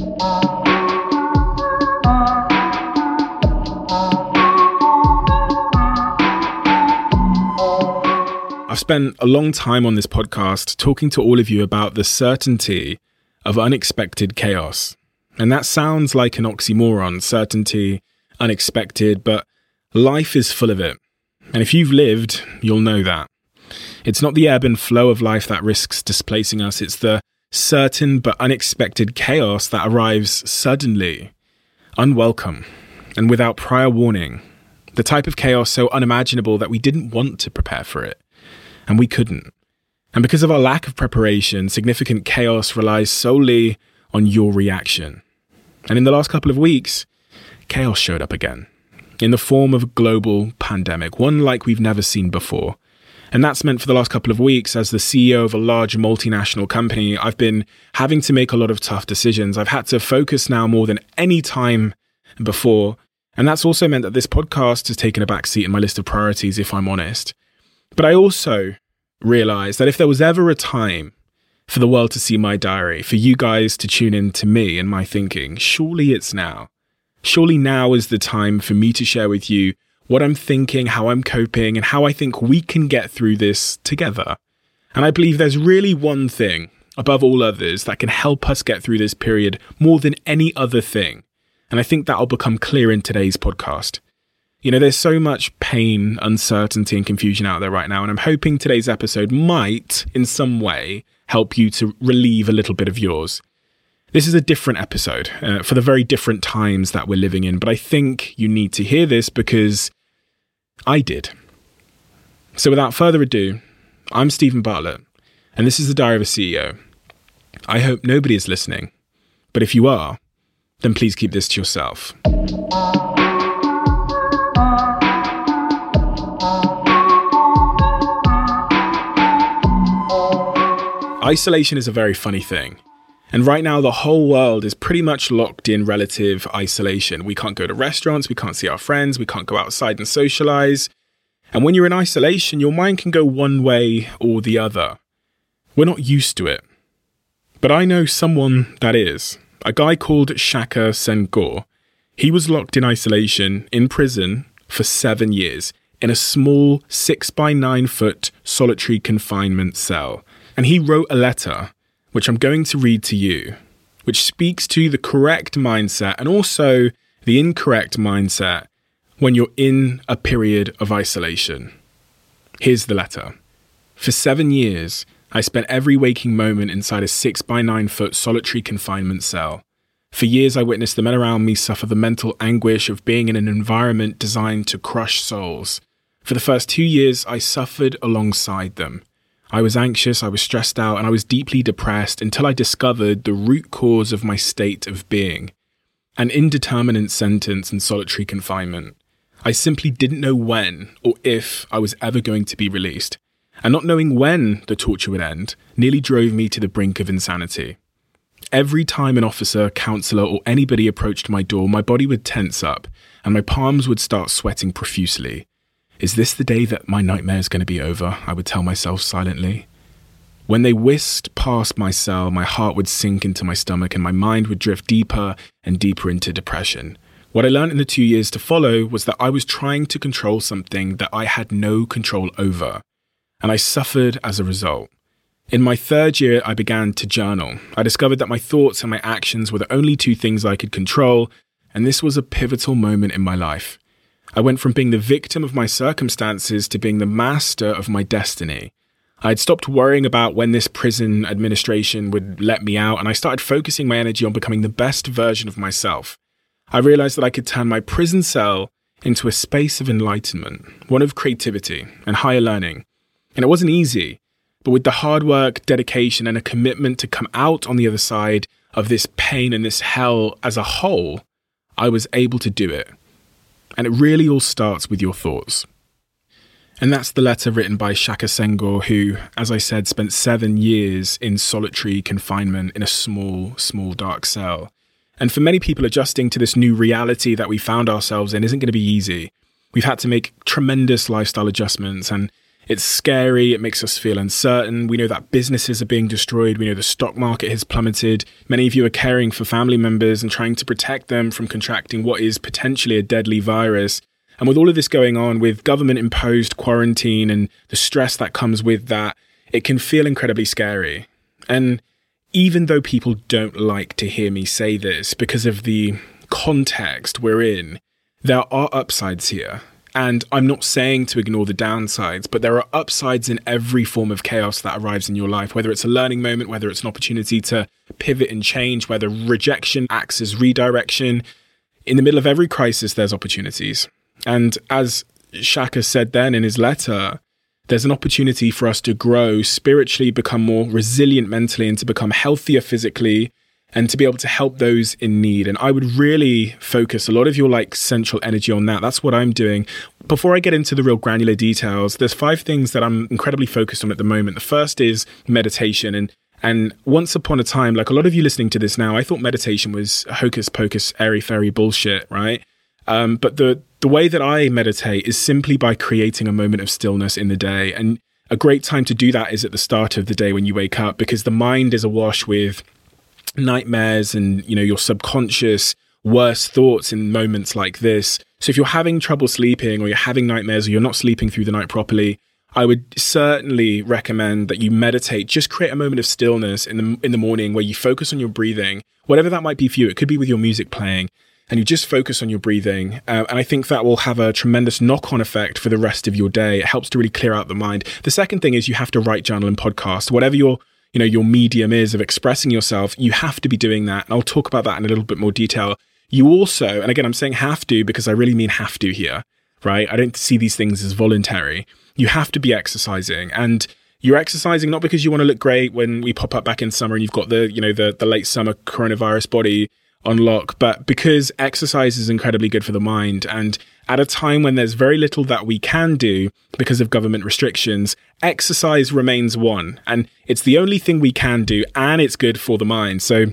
I've spent a long time on this podcast talking to all of you about the certainty of unexpected chaos. And that sounds like an oxymoron certainty, unexpected, but life is full of it. And if you've lived, you'll know that. It's not the ebb and flow of life that risks displacing us, it's the certain but unexpected chaos that arrives suddenly, unwelcome, and without prior warning. The type of chaos so unimaginable that we didn't want to prepare for it and we couldn't. And because of our lack of preparation, significant chaos relies solely on your reaction. And in the last couple of weeks, chaos showed up again in the form of a global pandemic, one like we've never seen before. And that's meant for the last couple of weeks, as the CEO of a large multinational company, I've been having to make a lot of tough decisions. I've had to focus now more than any time before. And that's also meant that this podcast has taken a backseat in my list of priorities, if I'm honest. But I also realized that if there was ever a time for the world to see my diary, for you guys to tune in to me and my thinking, surely it's now. Surely now is the time for me to share with you what I'm thinking, how I'm coping, and how I think we can get through this together. And I believe there's really one thing above all others that can help us get through this period more than any other thing. And I think that'll become clear in today's podcast. You know, there's so much pain, uncertainty, and confusion out there right now. And I'm hoping today's episode might, in some way, help you to relieve a little bit of yours. This is a different episode uh, for the very different times that we're living in. But I think you need to hear this because I did. So without further ado, I'm Steven Bartlett, and this is the Diary of a CEO. I hope nobody is listening, but if you are, then please keep this to yourself. Isolation is a very funny thing. And right now, the whole world is pretty much locked in relative isolation. We can't go to restaurants, we can't see our friends, we can't go outside and socialize. And when you're in isolation, your mind can go one way or the other. We're not used to it. But I know someone that is a guy called Shaka Senghor. He was locked in isolation in prison for seven years in a small six by nine foot solitary confinement cell. And he wrote a letter, which I'm going to read to you, which speaks to the correct mindset and also the incorrect mindset when you're in a period of isolation. Here's the letter. For seven years, I spent every waking moment inside a six by nine foot solitary confinement cell. For years, I witnessed the men around me suffer the mental anguish of being in an environment designed to crush souls. For the first two years, I suffered alongside them. I was anxious, I was stressed out, and I was deeply depressed until I discovered the root cause of my state of being an indeterminate sentence and solitary confinement. I simply didn't know when or if I was ever going to be released, and not knowing when the torture would end nearly drove me to the brink of insanity. Every time an officer, counselor, or anybody approached my door, my body would tense up and my palms would start sweating profusely. Is this the day that my nightmare is going to be over? I would tell myself silently. When they whisked past my cell, my heart would sink into my stomach and my mind would drift deeper and deeper into depression. What I learned in the two years to follow was that I was trying to control something that I had no control over, and I suffered as a result. In my third year, I began to journal. I discovered that my thoughts and my actions were the only two things I could control, and this was a pivotal moment in my life. I went from being the victim of my circumstances to being the master of my destiny. I had stopped worrying about when this prison administration would let me out, and I started focusing my energy on becoming the best version of myself. I realized that I could turn my prison cell into a space of enlightenment, one of creativity and higher learning. And it wasn't easy, but with the hard work, dedication, and a commitment to come out on the other side of this pain and this hell as a whole, I was able to do it. And it really all starts with your thoughts. And that's the letter written by Shaka Senghor, who, as I said, spent seven years in solitary confinement in a small, small dark cell. And for many people, adjusting to this new reality that we found ourselves in isn't going to be easy. We've had to make tremendous lifestyle adjustments, and It's scary. It makes us feel uncertain. We know that businesses are being destroyed. We know the stock market has plummeted. Many of you are caring for family members and trying to protect them from contracting what is potentially a deadly virus. And with all of this going on, with government imposed quarantine and the stress that comes with that, it can feel incredibly scary. And even though people don't like to hear me say this because of the context we're in, there are upsides here. And I'm not saying to ignore the downsides, but there are upsides in every form of chaos that arrives in your life, whether it's a learning moment, whether it's an opportunity to pivot and change, whether rejection acts as redirection. In the middle of every crisis, there's opportunities. And as Shaka said then in his letter, there's an opportunity for us to grow spiritually, become more resilient mentally, and to become healthier physically, and to be able to help those in need. And I would really focus a lot of your like central energy on that. That's what I'm doing. Before I get into the real granular details, there's five things that I'm incredibly focused on at the moment. The first is meditation and and once upon a time, like a lot of you listening to this now, I thought meditation was hocus pocus, airy fairy bullshit, right? Um, but the the way that I meditate is simply by creating a moment of stillness in the day. And a great time to do that is at the start of the day when you wake up, because the mind is awash with nightmares and you know your subconscious worst thoughts in moments like this. So if you're having trouble sleeping or you're having nightmares or you're not sleeping through the night properly, I would certainly recommend that you meditate. Just create a moment of stillness in the in the morning where you focus on your breathing, whatever that might be for you. It could be with your music playing, and you just focus on your breathing. Uh, and I think that will have a tremendous knock-on effect for the rest of your day. It helps to really clear out the mind. The second thing is you have to write, journal, and podcast. Whatever your you know your medium is of expressing yourself you have to be doing that. And i'll talk about that in a little bit more detail. You also and again i'm saying have to because i really mean have to here right? I don't see these things as voluntary. You have to be exercising. And you're exercising not because you want to look great when we pop up back in summer and you've got the you know the the late summer coronavirus body on lock but because exercise is incredibly good for the mind and at a time when there's very little that we can do because of government restrictions, exercise remains one. And it's the only thing we can do, and it's good for the mind. So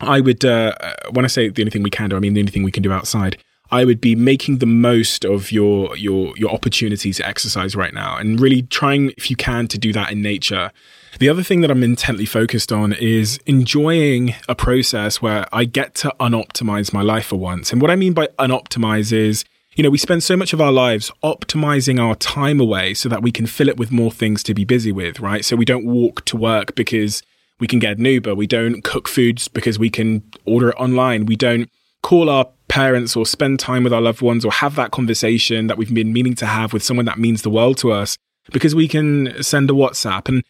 I would, uh, when I say the only thing we can do, I mean the only thing we can do outside. I would be making the most of your your your opportunity to exercise right now and really trying if you can to do that in nature. The other thing that I'm intently focused on is enjoying a process where I get to unoptimize my life for once. And what I mean by unoptimize is you know, we spend so much of our lives optimizing our time away so that we can fill it with more things to be busy with, right? So we don't walk to work because we can get an Uber. We don't cook foods because we can order it online. We don't call our parents or spend time with our loved ones or have that conversation that we've been meaning to have with someone that means the world to us because we can send a WhatsApp. And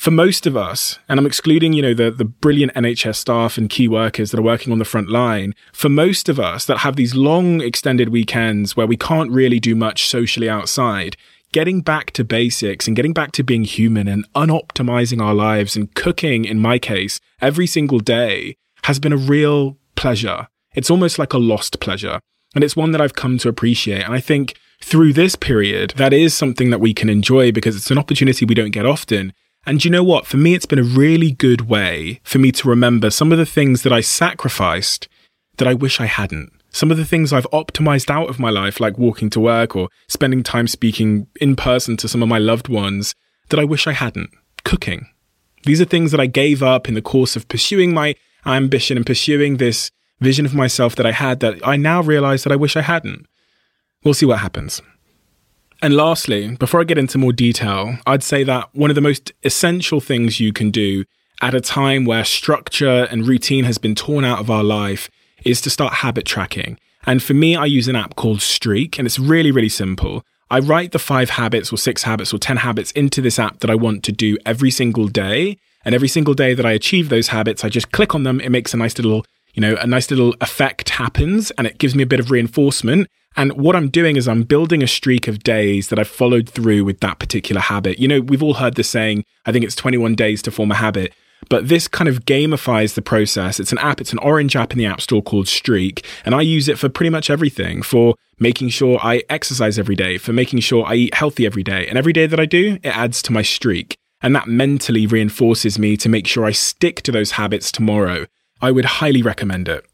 for most of us, and I'm excluding, you know, the, the brilliant NHS staff and key workers that are working on the front line, for most of us that have these long extended weekends where we can't really do much socially outside, getting back to basics and getting back to being human and unoptimizing our lives and cooking, in my case, every single day has been a real pleasure. It's almost like a lost pleasure. And it's one that I've come to appreciate. And I think through this period, that is something that we can enjoy because it's an opportunity we don't get often. And you know what? For me, it's been a really good way for me to remember some of the things that I sacrificed that I wish I hadn't. Some of the things I've optimized out of my life, like walking to work or spending time speaking in person to some of my loved ones, that I wish I hadn't. Cooking. These are things that I gave up in the course of pursuing my ambition and pursuing this vision of myself that I had that I now realize that I wish I hadn't. We'll see what happens. And lastly, before I get into more detail, I'd say that one of the most essential things you can do at a time where structure and routine has been torn out of our life is to start habit tracking. And for me, I use an app called Streak, and it's really, really simple. I write the five habits or six habits or 10 habits into this app that I want to do every single day. And every single day that I achieve those habits, I just click on them. It makes a nice little, you know, a nice little effect happens and it gives me a bit of reinforcement. And what I'm doing is I'm building a streak of days that I've followed through with that particular habit. You know, we've all heard the saying, I think it's 21 days to form a habit. But this kind of gamifies the process. It's an app, it's an orange app in the App Store called Streak. And I use it for pretty much everything for making sure I exercise every day, for making sure I eat healthy every day. And every day that I do, it adds to my streak. And that mentally reinforces me to make sure I stick to those habits tomorrow. I would highly recommend it.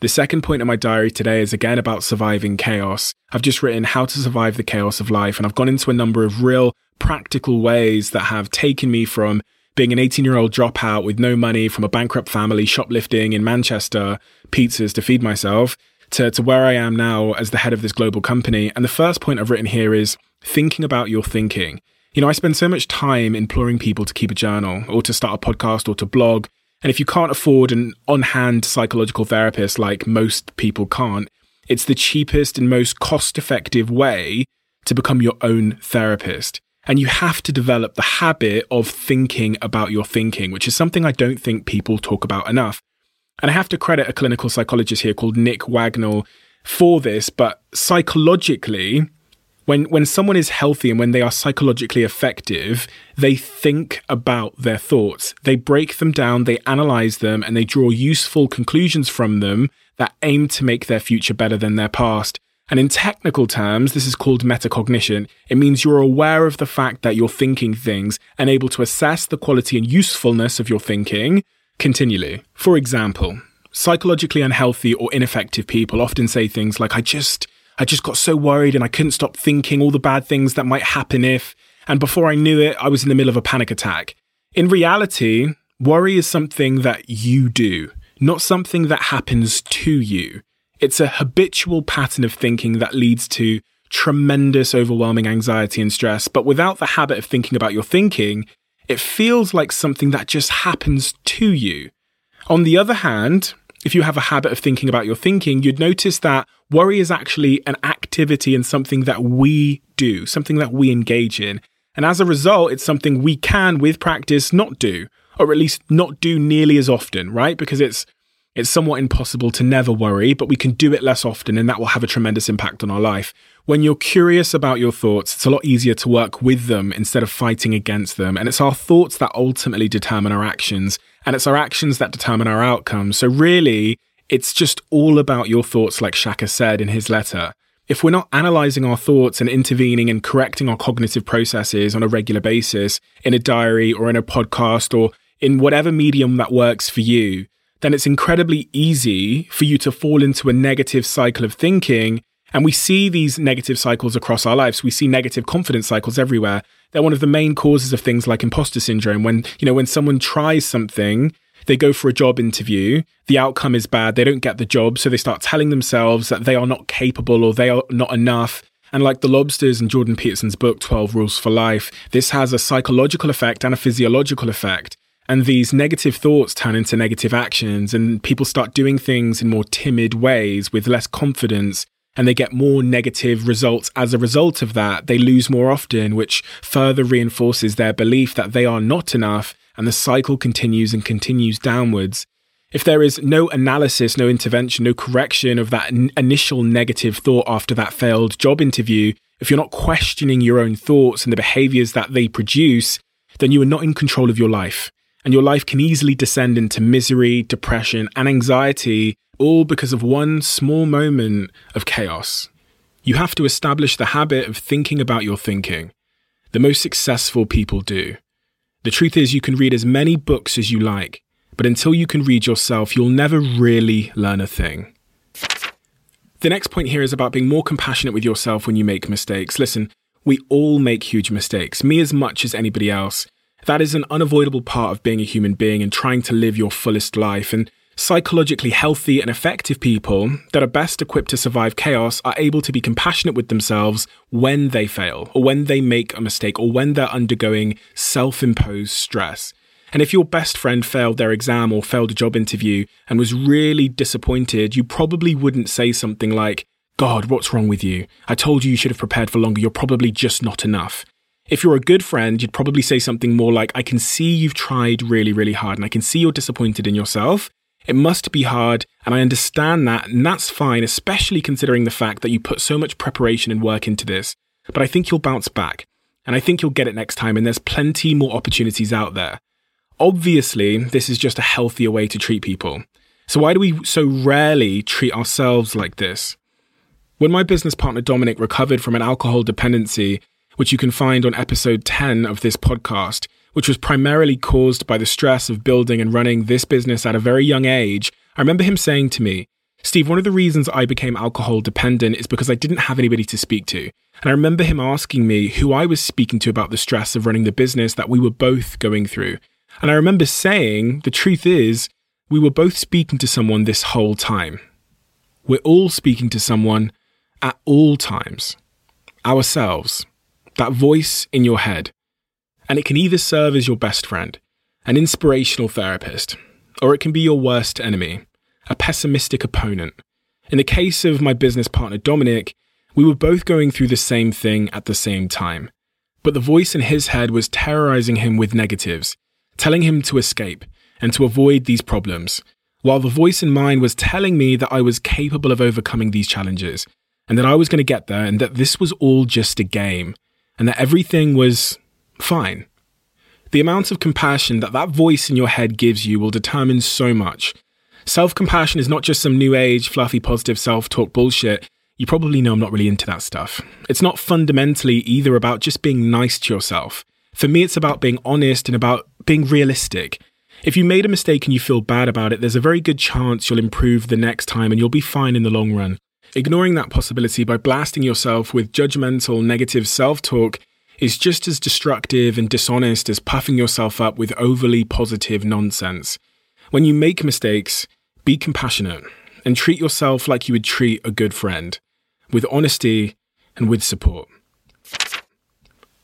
The second point in my diary today is again about surviving chaos. I've just written how to survive the chaos of life, and I've gone into a number of real practical ways that have taken me from being an 18 year old dropout with no money from a bankrupt family, shoplifting in Manchester, pizzas to feed myself, to, to where I am now as the head of this global company. And the first point I've written here is thinking about your thinking. You know, I spend so much time imploring people to keep a journal or to start a podcast or to blog. And if you can't afford an on hand psychological therapist like most people can't, it's the cheapest and most cost effective way to become your own therapist. And you have to develop the habit of thinking about your thinking, which is something I don't think people talk about enough. And I have to credit a clinical psychologist here called Nick Wignall for this, but psychologically, when when someone is healthy and when they are psychologically effective, they think about their thoughts. They break them down, they analyze them, and they draw useful conclusions from them that aim to make their future better than their past. And in technical terms, this is called metacognition. It means you're aware of the fact that you're thinking things and able to assess the quality and usefulness of your thinking continually. For example, psychologically unhealthy or ineffective people often say things like, I just, I just got so worried and I couldn't stop thinking all the bad things that might happen if, and before I knew it, I was in the middle of a panic attack. In reality, worry is something that you do, not something that happens to you. It's a habitual pattern of thinking that leads to tremendous overwhelming anxiety and stress. But without the habit of thinking about your thinking, it feels like something that just happens to you. On the other hand, if you have a habit of thinking about your thinking, you'd notice that worry is actually an activity and something that we do, something that we engage in. And as a result, it's something we can, with practice, not do, or at least not do nearly as often, right? Because it's it's somewhat impossible to never worry, but we can do it less often, and that will have a tremendous impact on our life. When you're curious about your thoughts, it's a lot easier to work with them instead of fighting against them. And it's our thoughts that ultimately determine our actions and it's our actions that determine our outcomes. So, really, it's just all about your thoughts, like Shaka said in his letter. If we're not analyzing our thoughts and intervening and correcting our cognitive processes on a regular basis in a diary or in a podcast or in whatever medium that works for you, then it's incredibly easy for you to fall into a negative cycle of thinking. And we see these negative cycles across our lives. We see negative confidence cycles everywhere they're one of the main causes of things like imposter syndrome. When, you know, when someone tries something, they go for a job interview, the outcome is bad, they don't get the job, so they start telling themselves that they are not capable or they are not enough. And like the lobsters in Jordan Peterson's book, 12 Rules for Life, this has a psychological effect and a physiological effect. And these negative thoughts turn into negative actions, and people start doing things in more timid ways with less confidence and they get more negative results as a result of that. They lose more often, which further reinforces their belief that they are not enough, and the cycle continues and continues downwards. If there is no analysis, no intervention, no correction of that n- initial negative thought after that failed job interview, if you're not questioning your own thoughts and the behaviors that they produce, then you are not in control of your life. And your life can easily descend into misery, depression, and anxiety all because of one small moment of chaos. You have to establish the habit of thinking about your thinking. The most successful people do. The truth is, you can read as many books as you like, but until you can read yourself, you'll never really learn a thing. The next point here is about being more compassionate with yourself when you make mistakes. Listen, we all make huge mistakes, me as much as anybody else. That is an unavoidable part of being a human being and trying to live your fullest life. And Psychologically healthy and effective people that are best equipped to survive chaos are able to be compassionate with themselves when they fail, or when they make a mistake, or when they're undergoing self imposed stress. And if your best friend failed their exam or failed a job interview and was really disappointed, you probably wouldn't say something like, God, what's wrong with you? I told you you should have prepared for longer. You're probably just not enough. If you're a good friend, you'd probably say something more like, I can see you've tried really, really hard and I can see you're disappointed in yourself. It must be hard, and I understand that, and that's fine, especially considering the fact that you put so much preparation and work into this. But I think you'll bounce back, and I think you'll get it next time, and there's plenty more opportunities out there. Obviously, this is just a healthier way to treat people. So, why do we so rarely treat ourselves like this? When my business partner Dominic recovered from an alcohol dependency, which you can find on episode 10 of this podcast, which was primarily caused by the stress of building and running this business at a very young age, I remember him saying to me, Steve, one of the reasons I became alcohol dependent is because I didn't have anybody to speak to. And I remember him asking me who I was speaking to about the stress of running the business that we were both going through. And I remember saying, the truth is, we were both speaking to someone this whole time. We're all speaking to someone at all times. Ourselves. That voice in your head. And it can either serve as your best friend, an inspirational therapist, or it can be your worst enemy, a pessimistic opponent. In the case of my business partner Dominic, we were both going through the same thing at the same time. But the voice in his head was terrorizing him with negatives, telling him to escape and to avoid these problems, while the voice in mine was telling me that I was capable of overcoming these challenges and that I was going to get there and that this was all just a game and that everything was fine. The amount of compassion that that voice in your head gives you will determine so much. Self compassion is not just some new age, fluffy, positive self talk bullshit. You probably know I'm not really into that stuff. It's not fundamentally either about just being nice to yourself. For me, it's about being honest and about being realistic. If you made a mistake and you feel bad about it, there's a very good chance you'll improve the next time and you'll be fine in the long run. Ignoring that possibility by blasting yourself with judgmental, negative self talk is just as destructive and dishonest as puffing yourself up with overly positive nonsense. When you make mistakes, be compassionate and treat yourself like you would treat a good friend, with honesty and with support.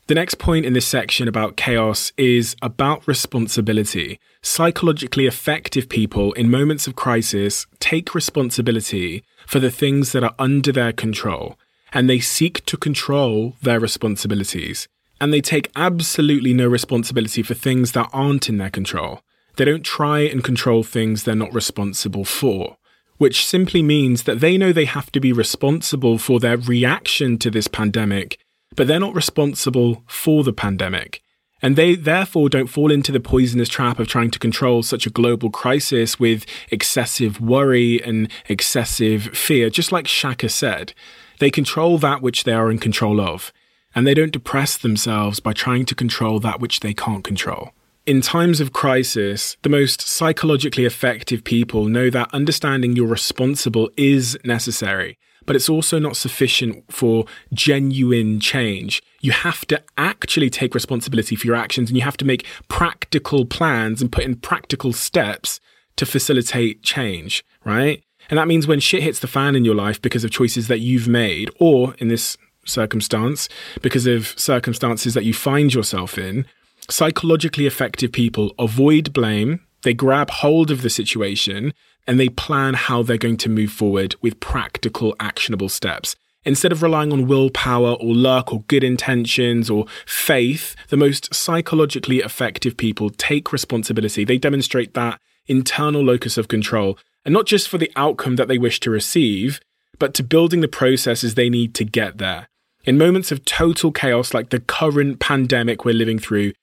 The next point in this section about chaos is about responsibility. Psychologically effective people in moments of crisis take responsibility for the things that are under their control and they seek to control their responsibilities. And they take absolutely no responsibility for things that aren't in their control. They don't try and control things they're not responsible for, which simply means that they know they have to be responsible for their reaction to this pandemic, but they're not responsible for the pandemic. And they therefore don't fall into the poisonous trap of trying to control such a global crisis with excessive worry and excessive fear, just like Shaka said. They control that which they are in control of, and they don't depress themselves by trying to control that which they can't control. In times of crisis, the most psychologically effective people know that understanding you're responsible is necessary, but it's also not sufficient for genuine change. You have to actually take responsibility for your actions and you have to make practical plans and put in practical steps to facilitate change, right? And that means when shit hits the fan in your life because of choices that you've made, or in this circumstance, because of circumstances that you find yourself in, psychologically effective people avoid blame, they grab hold of the situation, and they plan how they're going to move forward with practical, actionable steps. Instead of relying on willpower or luck or good intentions or faith, the most psychologically effective people take responsibility. They demonstrate that internal locus of control and not just for the outcome that they wish to receive, but to building the processes they need to get there. In moments of total chaos like the current pandemic we're living through,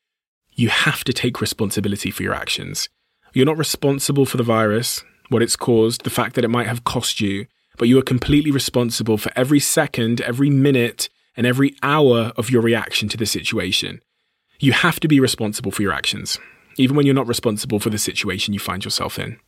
you have to take responsibility for your actions. You're not responsible for the virus, what it's caused, the fact that it might have cost you, but you are completely responsible for every second, every minute, and every hour of your reaction to the situation. You have to be responsible for your actions, even when you're not responsible for the situation you find yourself in.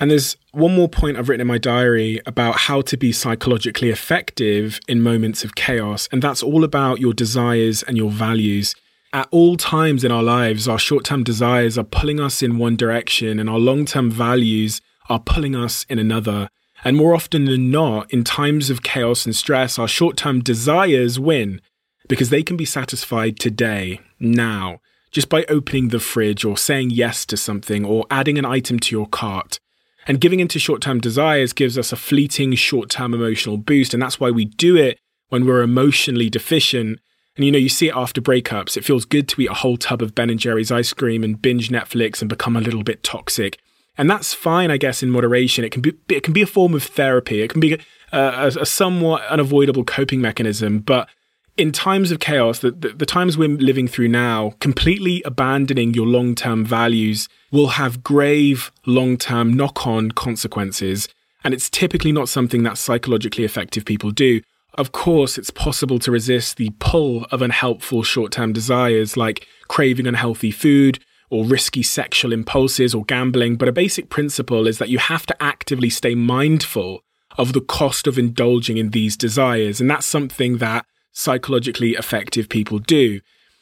And there's one more point I've written in my diary about how to be psychologically effective in moments of chaos. And that's all about your desires and your values. At all times in our lives, our short term desires are pulling us in one direction, and our long term values are pulling us in another. And more often than not, in times of chaos and stress, our short term desires win because they can be satisfied today, now, just by opening the fridge or saying yes to something or adding an item to your cart. And giving into short term desires gives us a fleeting short term emotional boost. And that's why we do it when we're emotionally deficient. And you know, you see it after breakups. It feels good to eat a whole tub of Ben and Jerry's ice cream and binge Netflix and become a little bit toxic. And that's fine, I guess, in moderation. It can be it can be a form of therapy. It can be a, a, a somewhat unavoidable coping mechanism. But in times of chaos, the, the, the times we're living through now, completely abandoning your long term values will have grave long term knock on consequences. And it's typically not something that psychologically effective people do. Of course, it's possible to resist the pull of unhelpful short term desires like craving unhealthy food, or risky sexual impulses or gambling, but a basic principle is that you have to actively stay mindful of the cost of indulging in these desires. And that's something that psychologically effective people do.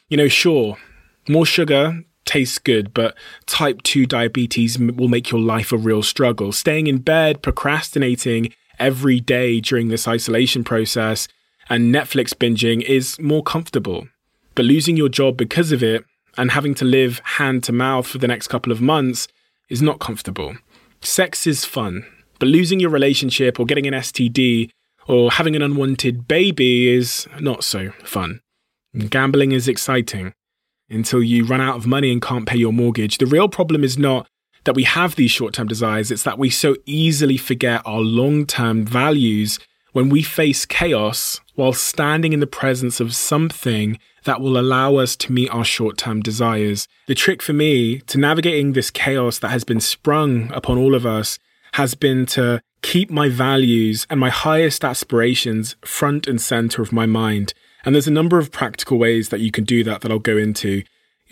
You know, sure, more sugar tastes good, but type 2 diabetes will make your life a real struggle. Staying in bed, procrastinating every day during this isolation process, and Netflix binging is more comfortable. But losing your job because of it and having to live hand to mouth for the next couple of months is not comfortable. Sex is fun, but losing your relationship or getting an STD or having an unwanted baby is not so fun. Gambling is exciting until you run out of money and can't pay your mortgage. The real problem is not that we have these short term desires, it's that we so easily forget our long term values when we face chaos while standing in the presence of something that will allow us to meet our short term desires. The trick for me to navigating this chaos that has been sprung upon all of us has been to keep my values and my highest aspirations front and center of my mind. And there's a number of practical ways that you can do that that I'll go into.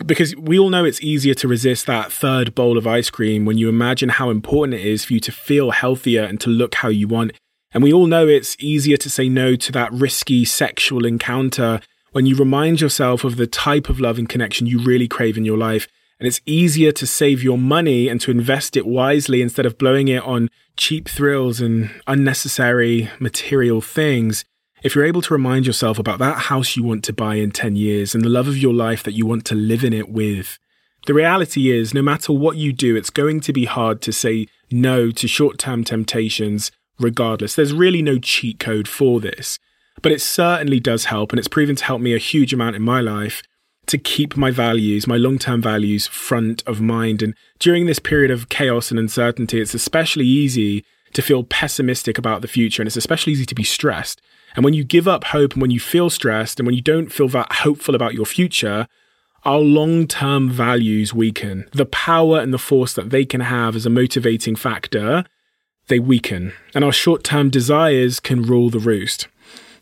Because we all know it's easier to resist that third bowl of ice cream when you imagine how important it is for you to feel healthier and to look how you want. And we all know it's easier to say no to that risky sexual encounter when you remind yourself of the type of love and connection you really crave in your life. And it's easier to save your money and to invest it wisely instead of blowing it on cheap thrills and unnecessary material things if you're able to remind yourself about that house you want to buy in 10 years and the love of your life that you want to live in it with, the reality is no matter what you do, it's going to be hard to say no to short term temptations regardless. There's really no cheat code for this, but it certainly does help. And it's proven to help me a huge amount in my life to keep my values, my long term values front of mind. And during this period of chaos and uncertainty, it's especially easy to feel pessimistic about the future. And it's especially easy to be stressed and when you give up hope and when you feel stressed and when you don't feel that hopeful about your future, our long term values weaken. The power and the force that they can have as a motivating factor, they weaken. And our short term desires can rule the roost.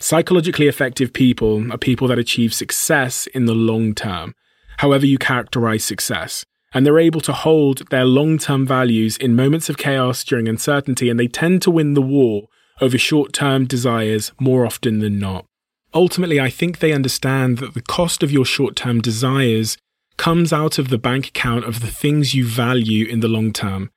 Psychologically effective people are people that achieve success in the long term, however you characterize success. And they're able to hold their long term values in moments of chaos during uncertainty, and they tend to win the war over short term desires more often than not. Ultimately, I think they understand that the cost of your short term desires comes out of the bank account of the things you value in the long term.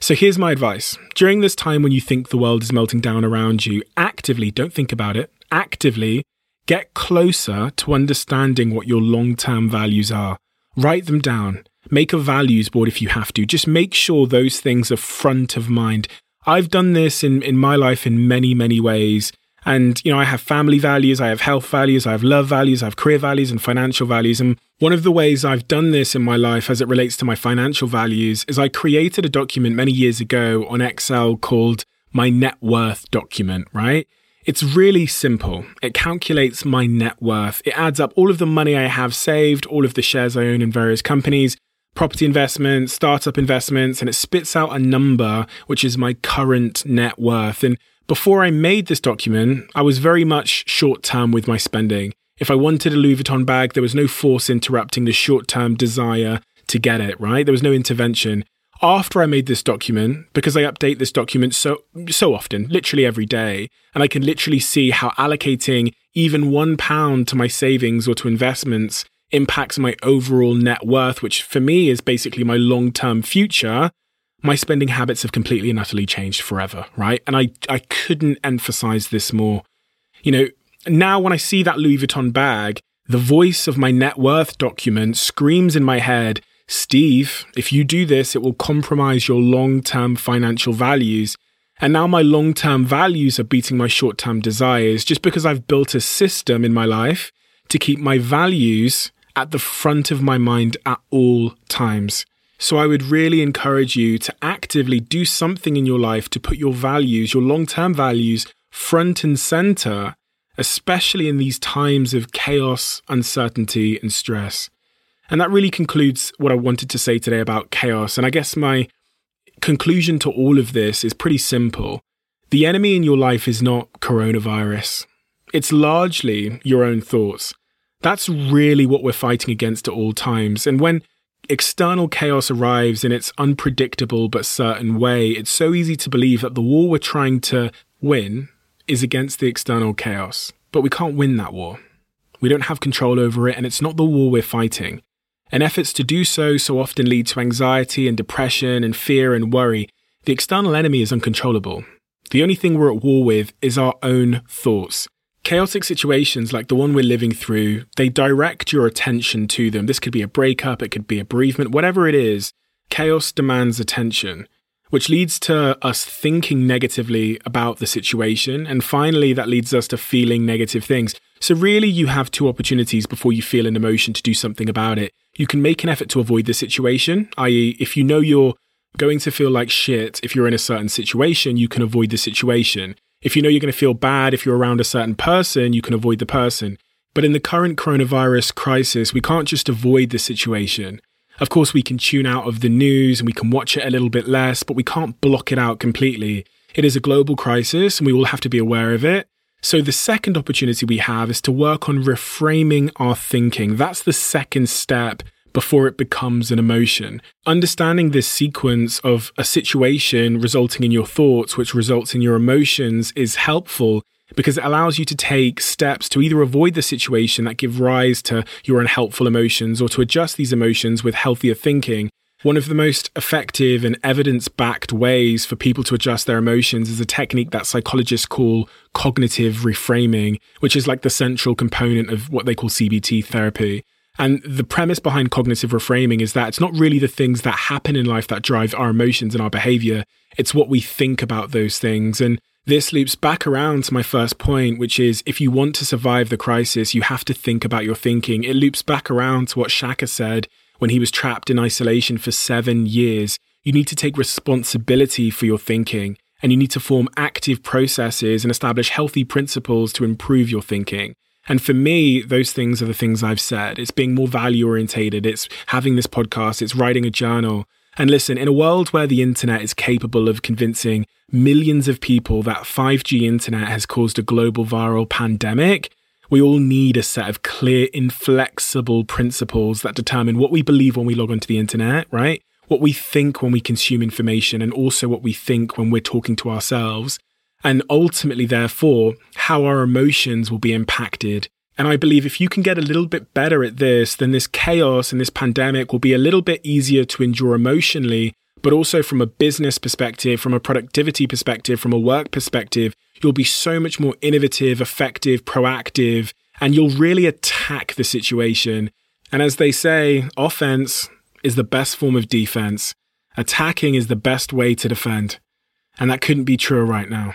So here's my advice. During this time when you think the world is melting down around you, actively, don't think about it, actively get closer to understanding what your long term values are. Write them down. Make a values board if you have to. Just make sure those things are front of mind. I've done this in, in my life in many, many ways. And, you know, I have family values, I have health values, I have love values, I have career values and financial values. And one of the ways I've done this in my life as it relates to my financial values is I created a document many years ago on Excel called my net worth document, right? It's really simple. It calculates my net worth. It adds up all of the money I have saved, all of the shares I own in various companies, property investments, startup investments, and it spits out a number, which is my current net worth. And before I made this document, I was very much short term with my spending. If I wanted a Louis Vuitton bag, there was no force interrupting the short term desire to get it, right? There was no intervention. After I made this document, because I update this document so so often, literally every day, and I can literally see how allocating even one pound to my savings or to investments impacts my overall net worth, which for me is basically my long term future, my spending habits have completely and utterly changed forever, right? And I, I couldn't emphasize this more. You know, now when I see that Louis Vuitton bag, the voice of my net worth document screams in my head, Steve, if you do this, it will compromise your long term financial values. And now my long term values are beating my short term desires just because I've built a system in my life to keep my values at the front of my mind at all times. So I would really encourage you to actively do something in your life to put your values, your long term values, front and center, especially in these times of chaos, uncertainty, and stress. And that really concludes what I wanted to say today about chaos. And I guess my conclusion to all of this is pretty simple. The enemy in your life is not coronavirus. It's largely your own thoughts. That's really what we're fighting against at all times. And when external chaos arrives in its unpredictable but certain way, it's so easy to believe that the war we're trying to win is against the external chaos. But we can't win that war. We don't have control over it, and it's not the war we're fighting. And efforts to do so so often lead to anxiety and depression and fear and worry. The external enemy is uncontrollable. The only thing we're at war with is our own thoughts. Chaotic situations like the one we're living through, they direct your attention to them. This could be a breakup, it could be a bereavement, whatever it is. Chaos demands attention, which leads to us thinking negatively about the situation. And finally, that leads us to feeling negative things. So, really, you have two opportunities before you feel an emotion to do something about it. You can make an effort to avoid the situation, i.e., if you know you're going to feel like shit if you're in a certain situation, you can avoid the situation. If you know you're going to feel bad if you're around a certain person, you can avoid the person. But in the current coronavirus crisis, we can't just avoid the situation. Of course, we can tune out of the news and we can watch it a little bit less, but we can't block it out completely. It is a global crisis and we will have to be aware of it. So, the second opportunity we have is to work on reframing our thinking. That's the second step before it becomes an emotion. Understanding this sequence of a situation resulting in your thoughts, which results in your emotions, is helpful because it allows you to take steps to either avoid the situation that give rise to your unhelpful emotions or to adjust these emotions with healthier thinking. One of the most effective and evidence backed ways for people to adjust their emotions is a technique that psychologists call cognitive reframing, which is like the central component of what they call CBT therapy. And the premise behind cognitive reframing is that it's not really the things that happen in life that drive our emotions and our behavior. It's what we think about those things. And this loops back around to my first point, which is if you want to survive the crisis, you have to think about your thinking. It loops back around to what Shaka said when he was trapped in isolation for seven years. You need to take responsibility for your thinking and you need to form active processes and establish healthy principles to improve your thinking. And for me, those things are the things I've said. It's being more value orientated. It's having this podcast. It's writing a journal. And listen, in a world where the internet is capable of convincing millions of people that 5G internet has caused a global viral pandemic, we all need a set of clear, inflexible principles that determine what we believe when we log onto the internet, right? What we think when we consume information, and also what we think when we're talking to ourselves and ultimately, therefore, how our emotions will be impacted. And I believe if you can get a little bit better at this, then this chaos and this pandemic will be a little bit easier to endure emotionally, but also from a business perspective, from a productivity perspective, from a work perspective, you'll be so much more innovative, effective, proactive, and you'll really attack the situation. And as they say, offense is the best form of defense. Attacking is the best way to defend. And that couldn't be truer right now.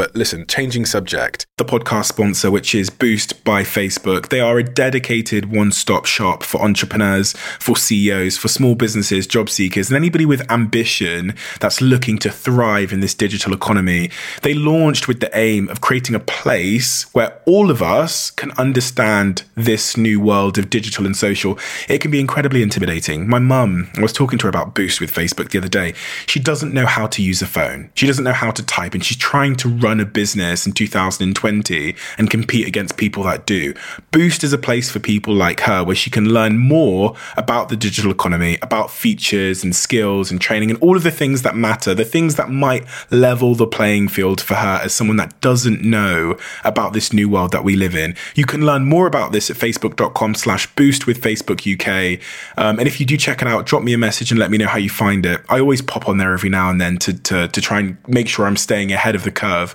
But listen, changing subject, the podcast sponsor, which is Boost by Facebook, they are a dedicated one stop shop for entrepreneurs, for CEOs, for small businesses, job seekers, and anybody with ambition that's looking to thrive in this digital economy. They launched with the aim of creating a place where all of us can understand this new world of digital and social. It can be incredibly intimidating. My mum, I was talking to her about Boost with Facebook the other day. She doesn't know how to use a phone, she doesn't know how to type, and she's trying to run run a business in 2020 and compete against people that do. Boost is a place for people like her where she can learn more about the digital economy, about features and skills and training and all of the things that matter, the things that might level the playing field for her as someone that doesn't know about this new world that we live in. You can learn more about this at facebook.com slash boost with Facebook UK. Um, and if you do check it out, drop me a message and let me know how you find it. I always pop on there every now and then to, to, to try and make sure I'm staying ahead of the curve.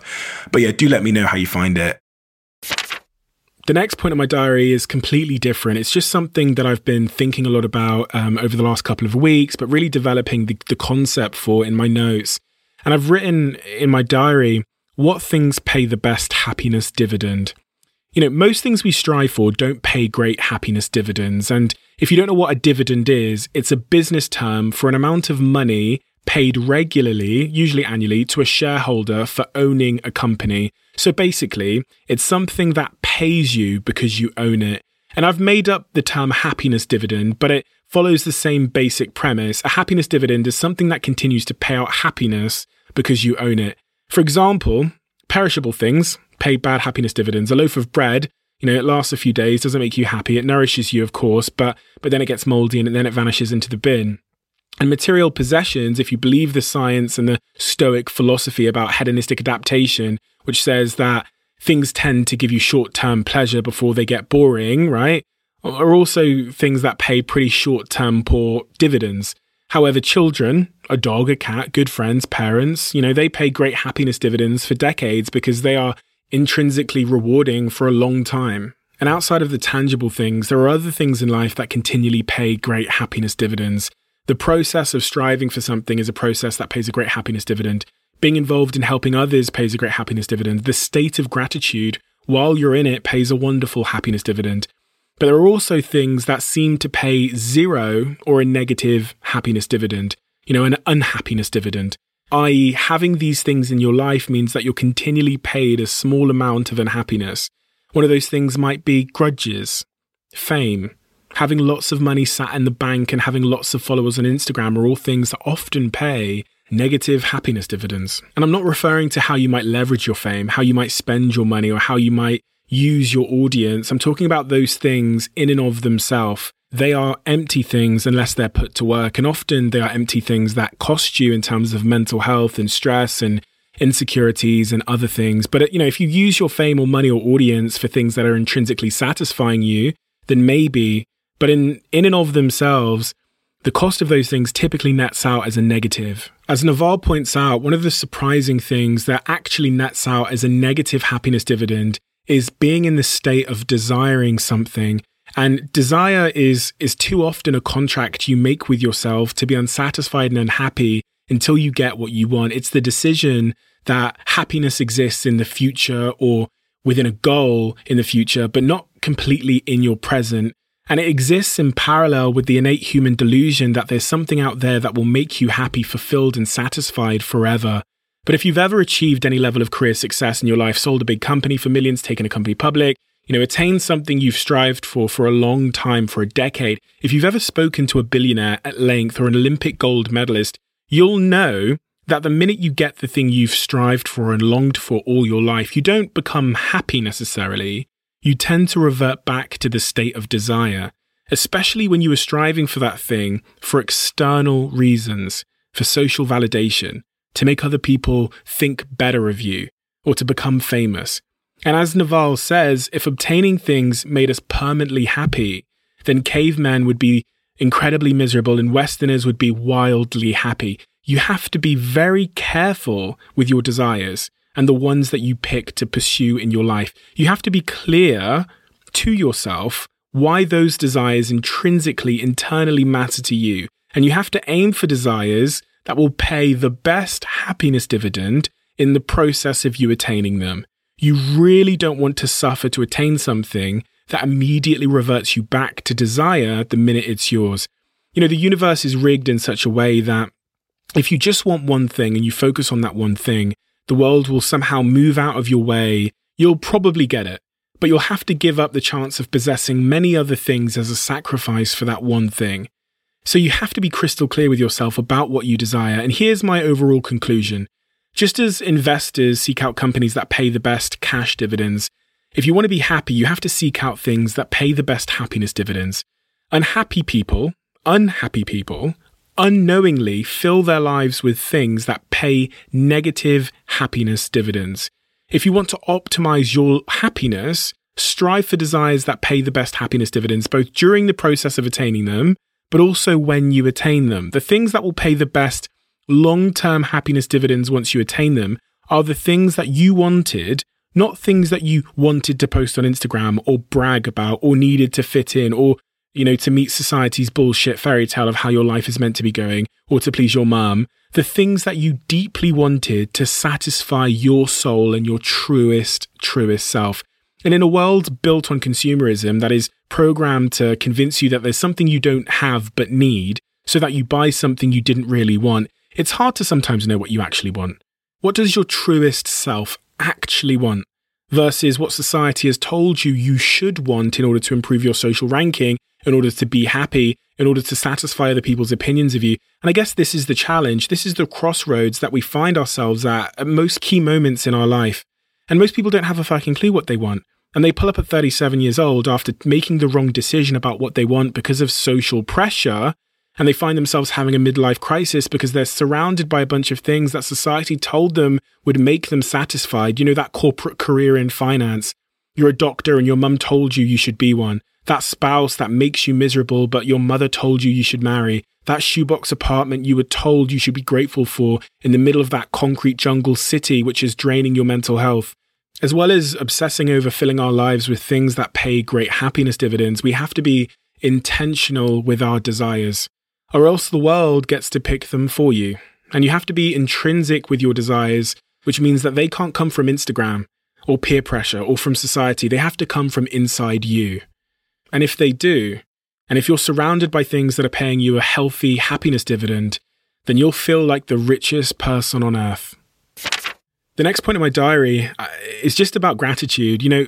But yeah, do let me know how you find it. The next point in my diary is completely different. It's just something that I've been thinking a lot about um, over the last couple of weeks, but really developing the, the concept for in my notes. And I've written in my diary what things pay the best happiness dividend. You know, most things we strive for don't pay great happiness dividends. And if you don't know what a dividend is, it's a business term for an amount of money paid regularly, usually annually, to a shareholder for owning a company. So basically, it's something that pays you because you own it. And I've made up the term happiness dividend, but it follows the same basic premise. A happiness dividend is something that continues to pay out happiness because you own it. For example, perishable things pay bad happiness dividends. A loaf of bread You know, it lasts a few days, doesn't make you happy. It nourishes you, of course, but but then it gets moldy and then it vanishes into the bin. And material possessions, if you believe the science and the Stoic philosophy about hedonistic adaptation, which says that things tend to give you short term pleasure before they get boring, right? Are also things that pay pretty short term poor dividends. However, children, a dog, a cat, good friends, parents, you know, they pay great happiness dividends for decades because they are intrinsically rewarding for a long time. And outside of the tangible things, there are other things in life that continually pay great happiness dividends. The process of striving for something is a process that pays a great happiness dividend. Being involved in helping others pays a great happiness dividend. The state of gratitude while you're in it pays a wonderful happiness dividend. But there are also things that seem to pay zero or a negative happiness dividend, you know, an unhappiness dividend. I.e., having these things in your life means that you're continually paid a small amount of unhappiness. One of those things might be grudges, fame, having lots of money sat in the bank and having lots of followers on Instagram are all things that often pay negative happiness dividends. And I'm not referring to how you might leverage your fame, how you might spend your money, or how you might use your audience. I'm talking about those things in and of themselves. They are empty things unless they're put to work. And often they are empty things that cost you in terms of mental health and stress and insecurities and other things. But, you know, if you use your fame or money or audience for things that are intrinsically satisfying you, then maybe, but in, in and of themselves, the cost of those things typically nets out as a negative. As Naval points out, one of the surprising things that actually nets out as a negative happiness dividend is being in the state of desiring something. And desire is, is too often a contract you make with yourself to be unsatisfied and unhappy until you get what you want. It's the decision that happiness exists in the future or within a goal in the future, but not completely in your present. And it exists in parallel with the innate human delusion that there's something out there that will make you happy, fulfilled, and satisfied forever. But if you've ever achieved any level of career success in your life, sold a big company for millions, taken a company public, you know, attained something you've strived for for a long time, for a decade, if you've ever spoken to a billionaire at length or an Olympic gold medalist, you'll know that the minute you get the thing you've strived for and longed for all your life, you don't become happy necessarily. You tend to revert back to the state of desire, especially when you are striving for that thing for external reasons, for social validation, to make other people think better of you, or to become famous. And as Naval says, if obtaining things made us permanently happy, then cavemen would be incredibly miserable and Westerners would be wildly happy. You have to be very careful with your desires and the ones that you pick to pursue in your life. You have to be clear to yourself why those desires intrinsically, internally matter to you. And you have to aim for desires that will pay the best happiness dividend in the process of you attaining them. You really don't want to suffer to attain something that immediately reverts you back to desire the minute it's yours. You know, the universe is rigged in such a way that if you just want one thing and you focus on that one thing, the world will somehow move out of your way. You'll probably get it, but you'll have to give up the chance of possessing many other things as a sacrifice for that one thing. So you have to be crystal clear with yourself about what you desire. And here's my overall conclusion. Just as investors seek out companies that pay the best cash dividends, if you want to be happy, you have to seek out things that pay the best happiness dividends. Unhappy people, unhappy people, unknowingly fill their lives with things that pay negative happiness dividends. If you want to optimize your happiness, strive for desires that pay the best happiness dividends, both during the process of attaining them but also when you attain them. The things that will pay the best long term happiness dividends once you attain them are the things that you wanted, not things that you wanted to post on Instagram or brag about or needed to fit in or, you know, to meet society's bullshit fairy tale of how your life is meant to be going or to please your mum. The things that you deeply wanted to satisfy your soul and your truest, truest self. And in a world built on consumerism that is programmed to convince you that there's something you don't have but need, so that you buy something you didn't really want, it's hard to sometimes know what you actually want. What does your truest self actually want? Versus what society has told you you should want in order to improve your social ranking, in order to be happy, in order to satisfy other people's opinions of you. And I guess this is the challenge. This is the crossroads that we find ourselves at at most key moments in our life. And most people don't have a fucking clue what they want. and they pull up at 37 years old after making the wrong decision about what they want because of social pressure. And they find themselves having a midlife crisis because they're surrounded by a bunch of things that society told them would make them satisfied. You know, that corporate career in finance. You're a doctor and your mum told you you should be one. That spouse that makes you miserable, but your mother told you you should marry. That shoebox apartment you were told you should be grateful for in the middle of that concrete jungle city, which is draining your mental health. As well as obsessing over filling our lives with things that pay great happiness dividends, we have to be intentional with our desires, or else the world gets to pick them for you. And you have to be intrinsic with your desires, which means that they can't come from Instagram or peer pressure or from society. They have to come from inside you. And if they do, and if you're surrounded by things that are paying you a healthy happiness dividend, then you'll feel like the richest person on earth. The next point in my diary uh, is just about gratitude. You know,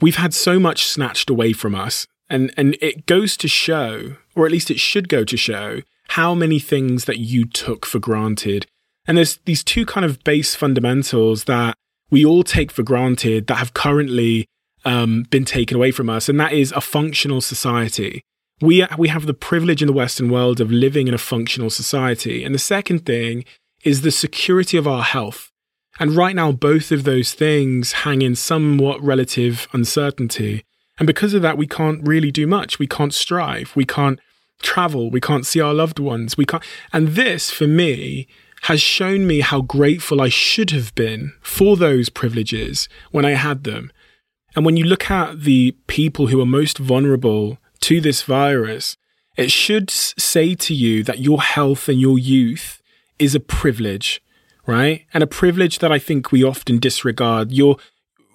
we've had so much snatched away from us, and, and it goes to show, or at least it should go to show, how many things that you took for granted. And there's these two kind of base fundamentals that we all take for granted that have currently um, been taken away from us, and that is a functional society. We, we have the privilege in the Western world of living in a functional society. And the second thing is the security of our health. And right now, both of those things hang in somewhat relative uncertainty. And because of that, we can't really do much. We can't strive. We can't travel. We can't see our loved ones. We can't. And this, for me, has shown me how grateful I should have been for those privileges when I had them. And when you look at the people who are most vulnerable to this virus, it should say to you that your health and your youth is a privilege right? And a privilege that I think we often disregard. Your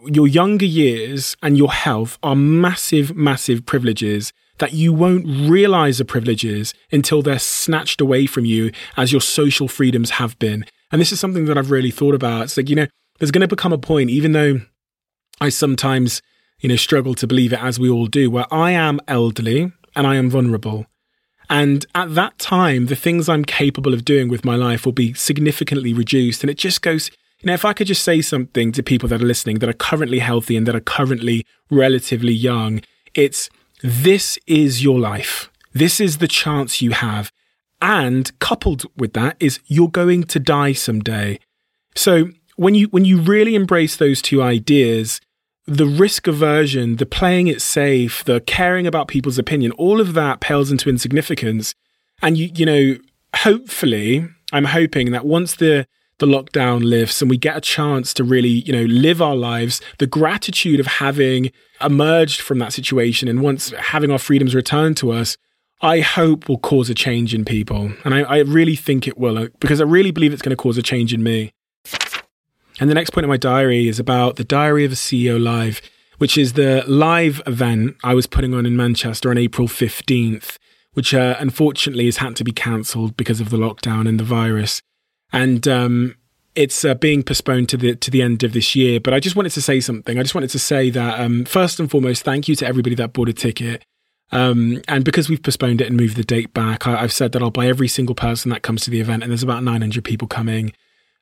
your younger years and your health are massive, massive privileges that you won't realize are privileges until they're snatched away from you as your social freedoms have been. And this is something that I've really thought about. It's like, you know, there's going to become a point, even though I sometimes, you know, struggle to believe it as we all do, where I am elderly and I am vulnerable. And at that time, the things I'm capable of doing with my life will be significantly reduced. And it just goes, know, if I could just say something to people that are listening that are currently healthy and that are currently relatively young, it's this is your life. This is the chance you have. And coupled with that is you're going to die someday. So when you when you really embrace those two ideas, the risk aversion, the playing it safe, the caring about people's opinion, all of that pales into insignificance. And you, you know, hopefully, I'm hoping that once the the lockdown lifts and we get a chance to really, you know, live our lives, the gratitude of having emerged from that situation and once having our freedoms returned to us, I hope will cause a change in people. And I, I really think it will, because I really believe it's going to cause a change in me. And the next point in my diary is about the Diary of a CEO Live, which is the live event I was putting on in Manchester on April 15th, which uh, unfortunately has had to be cancelled because of the lockdown and the virus. And um, it's uh, being postponed to the to the end of this year. But I just wanted to say something. I just wanted to say that um, first and foremost, thank you to everybody that bought a ticket. Um, and because we've postponed it and moved the date back, I, have said that I'll buy every single person that comes to the event, and there's about 900 people coming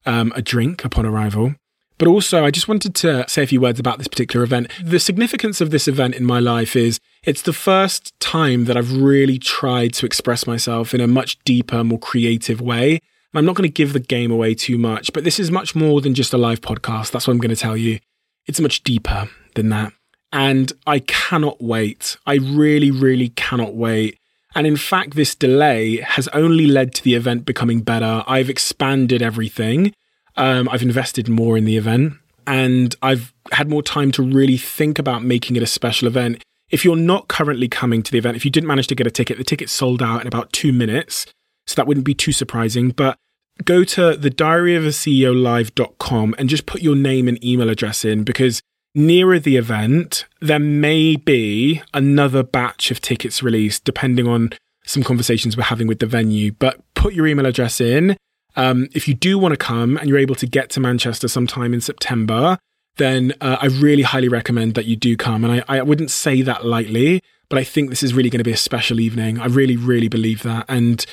um, a drink upon arrival. But also, I just wanted to say a few words about this particular event. The significance of this event in my life is it's the first time that I've really tried to express myself in a much deeper, more creative way. I'm not going to give the game away too much, but this is much more than just a live podcast. That's what I'm going to tell you. It's much deeper than that. And I cannot wait. I really, really cannot wait and in fact, this delay has only led to the event becoming better. I've expanded everything. Um, I've invested more in the event and I've had more time to really think about making it a special event. If you're not currently coming to the event, if you didn't manage to get a ticket, the ticket sold out in about two minutes. So that wouldn't be too surprising. But go to the live.com and just put your name and email address in because nearer the event, there may be another batch of tickets released, depending on some conversations we're having with the venue. But put your email address in. Um, if you do want to come and you're able to get to Manchester sometime in September, then uh, I really highly recommend that you do come. And I, I wouldn't say that lightly, but I think this is really going to be a special evening. I really, really believe that. And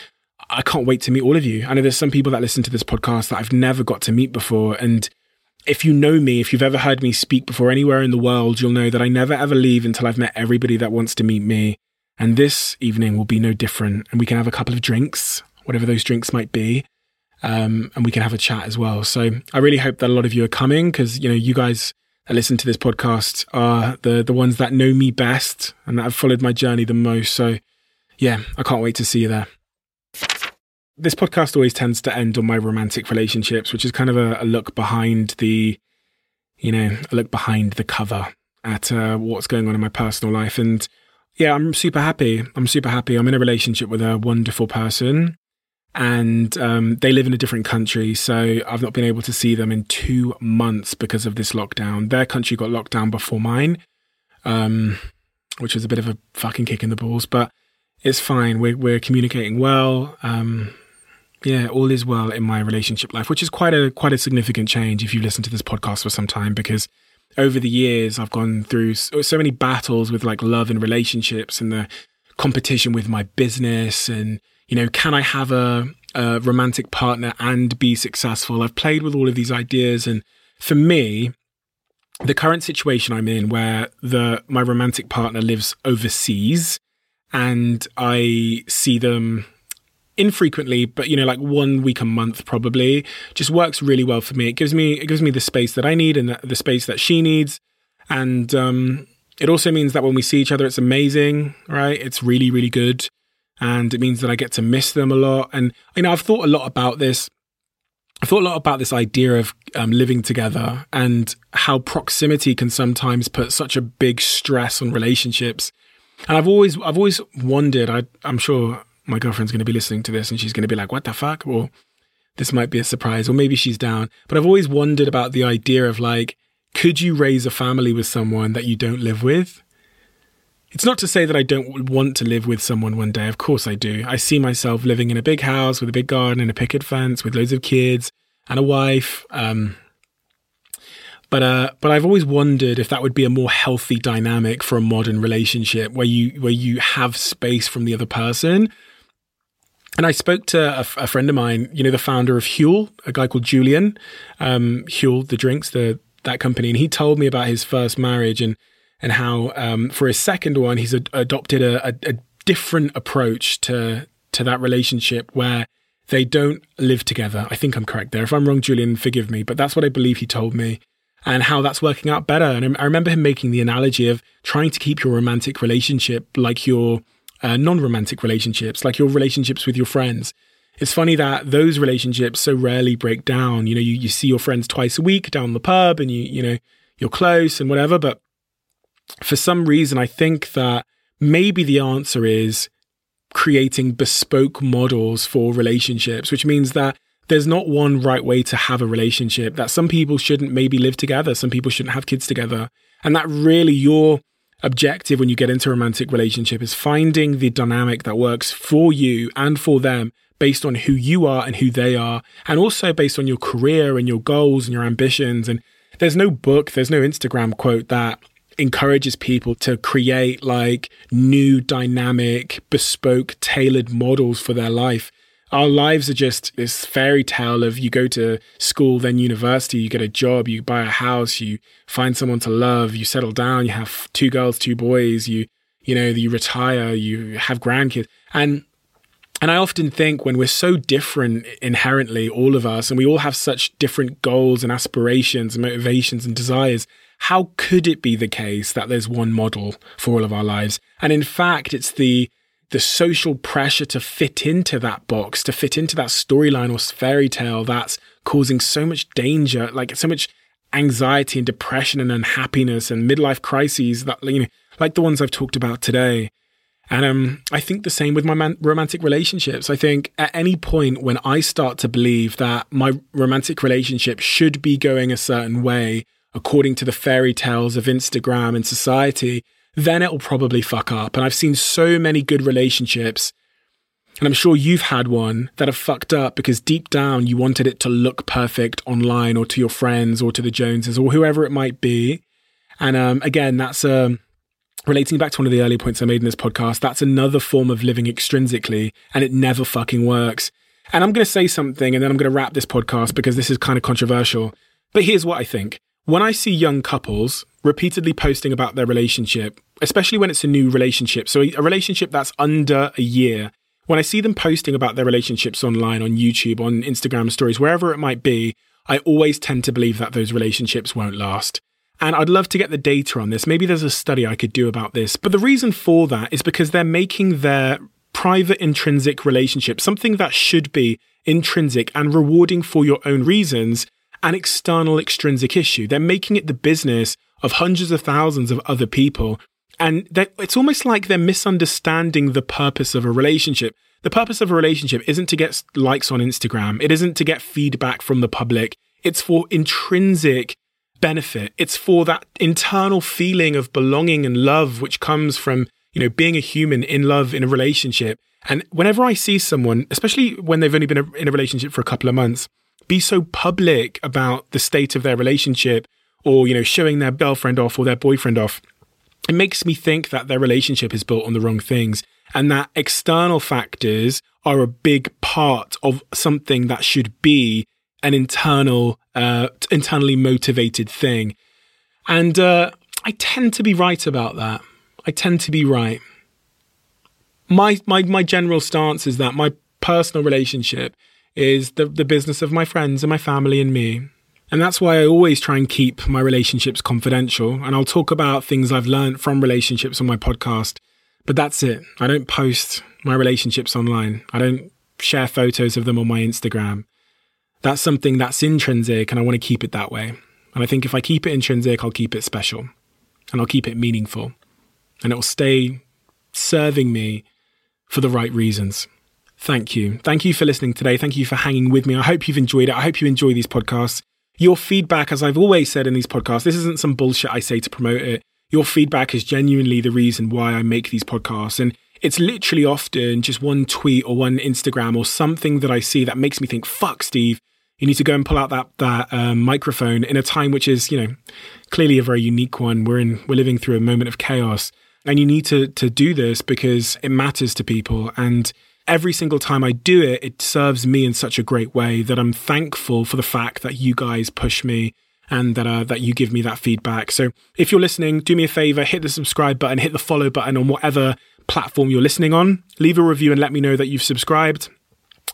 I can't wait to meet all of you. I know there's some people that listen to this podcast that I've never got to meet before. And if you know me, if you've ever heard me speak before anywhere in the world, you'll know that I never ever leave until I've met everybody that wants to meet me. And this evening will be no different. And we can have a couple of drinks, whatever those drinks might be. Um, and we can have a chat as well. So I really hope that a lot of you are coming because, you know, you guys that listen to this podcast are the, the ones that know me best and that have followed my journey the most. So yeah, I can't wait to see you there this podcast always tends to end on my romantic relationships, which is kind of a, a look behind the, you know, a look behind the cover at uh, what's going on in my personal life. And yeah, I'm super happy. I'm super happy. I'm in a relationship with a wonderful person and um, they live in a different country. So I've not been able to see them in two months because of this lockdown. Their country got locked down before mine, um, which was a bit of a fucking kick in the balls, but it's fine. We're, we're communicating well. Um, yeah, all is well in my relationship life, which is quite a quite a significant change if you listen to this podcast for some time because over the years I've gone through so, so many battles with like love and relationships and the competition with my business and you know can I have a, a romantic partner and be successful? I've played with all of these ideas and for me the current situation I'm in where the my romantic partner lives overseas and I see them infrequently, but you know, like one week a month probably, just works really well for me. It gives me it gives me the space that I need and the, the space that she needs, and um, it also means that when we see each other, it's amazing, right? It's really really good, and it means that I get to miss them a lot. And you know, I've thought a lot about this. I thought a lot about this idea of um, living together and how proximity can sometimes put such a big stress on relationships. And I've always, I've always wondered. I, I'm sure my girlfriend's going to be listening to this and she's going to be like, what the fuck? Or this might be a surprise, or maybe she's down. But I've always wondered about the idea of like, could you raise a family with someone that you don't live with? It's not to say that I don't want to live with someone one day. Of course I do. I see myself living in a big house with a big garden and a picket fence with loads of kids and a wife. Um, but uh, but I've always wondered if that would be a more healthy dynamic for a modern relationship where you where you have space from the other person and I spoke to a, a, friend of mine, you know, the founder of Huel, a guy called Julian, um, Huel, the drinks, the that company, and he told me about his first marriage and and how um, for his second one he's ad- adopted a, a, a different approach to to that relationship where they don't live together. I think I'm correct there. If I'm wrong, Julian, forgive me, but that's what I believe he told me and how that's working out better. And I remember him making the analogy of trying to keep your romantic relationship like your uh, non romantic relationships, like your relationships with your friends. It's funny that those relationships so rarely break down. You know, you, you see your friends twice a week down the pub and you, you know, you're close and whatever. But for some reason, I think that maybe the answer is creating bespoke models for relationships, which means that there's not one right way to have a relationship, that some people shouldn't maybe live together, some people shouldn't have kids together, and that really your objective when you get into a romantic relationship is finding the dynamic that works for you and for them based on who you are and who they are, and also based on your career and your goals and your ambitions. And there's no book, there's no Instagram quote that encourages people to create like new, dynamic, bespoke, tailored models for their life our lives are just this fairy tale of you go to school, then university, you get a job, you buy a house, you find someone to love, you settle down, you have two girls, two boys, you you know, you retire, you have grandkids. And and I often think when we're so different inherently, all of us, and we all have such different goals and aspirations and motivations and desires, how could it be the case that there's one model for all of our lives? And in fact, it's the the social pressure to fit into that box, to fit into that storyline or fairy tale that's causing so much danger, like so much anxiety and depression and unhappiness and midlife crises that, you know, like the ones I've talked about today. And um, I think the same with my man- romantic relationships. I think at any point when I start to believe that my romantic relationship should be going a certain way according to the fairy tales of Instagram and society, then it'll probably fuck up. And I've seen so many good relationships, and I'm sure you've had one that have fucked up because deep down you wanted it to look perfect online or to your friends or to the Joneses or whoever it might be. And um, again, that's um, relating back to one of the earlier points I made in this podcast. That's another form of living extrinsically, and it never fucking works. And I'm going to say something, and then I'm going to wrap this podcast because this is kind of controversial. But here's what I think. When I see young couples repeatedly posting about their relationship, especially when it's a new relationship, so a relationship that's under a year, when I see them posting about their relationships online, on YouTube, on Instagram stories, wherever it might be, I always tend to believe that those relationships won't last. And I'd love to get the data on this. Maybe there's a study I could do about this. But the reason for that is because they're making their private intrinsic relationship something that should be intrinsic and rewarding for your own reasons an external extrinsic issue. They're making it the business of hundreds of thousands of other people. And it's almost like they're misunderstanding the purpose of a relationship. The purpose of a relationship isn't to get likes on Instagram. It isn't to get feedback from the public. It's for intrinsic benefit. It's for that internal feeling of belonging and love, which comes from, you know, being a human in love in a relationship. And whenever I see someone, especially when they've only been in a relationship for a couple of months, be so public about the state of their relationship or, you know, showing their girlfriend off or their boyfriend off, it makes me think that their relationship is built on the wrong things and that external factors are a big part of something that should be an internal, uh, internally motivated thing. And uh, I tend to be right about that. I tend to be right. My my my general stance is that my personal relationship is the the business of my friends and my family and me. And that's why I always try and keep my relationships confidential. And I'll talk about things I've learned from relationships on my podcast. But that's it. I don't post my relationships online. I don't share photos of them on my Instagram that's something that's intrinsic and I want to keep it that way. And I think if I keep it intrinsic, I'll keep it special and I'll keep it meaningful and it will stay serving me for the right reasons. Thank you. Thank you for listening today. Thank you for hanging with me. I hope you've enjoyed it. I hope you enjoy these podcasts. Your feedback, as I've always said in these podcasts, this isn't some bullshit I say to promote it. Your feedback is genuinely the reason why I make these podcasts. And it's literally often just one tweet or one Instagram or something that I see that makes me think, fuck, Steve, you need to go and pull out that that um, microphone in a time which is, you know, clearly a very unique one. We're in we're living through a moment of chaos, and you need to to do this because it matters to people. And every single time I do it, it serves me in such a great way that I'm thankful for the fact that you guys push me and that uh, that you give me that feedback. So if you're listening, do me a favor, hit the subscribe button, hit the follow button on whatever platform you're listening on. Leave a review and let me know that you've subscribed.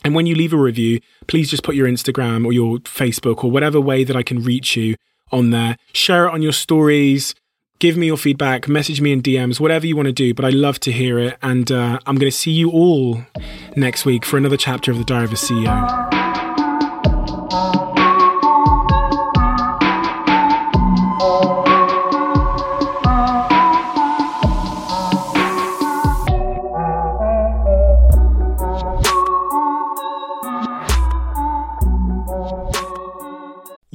And when you leave a review, please just put your Instagram or your Facebook or whatever way that I can reach you on there. Share it on your stories. Give me your feedback, message me in DMs, whatever you want to do. But I love to hear it. And uh, I'm going to see you all next week for another chapter of The Diary of a CEO.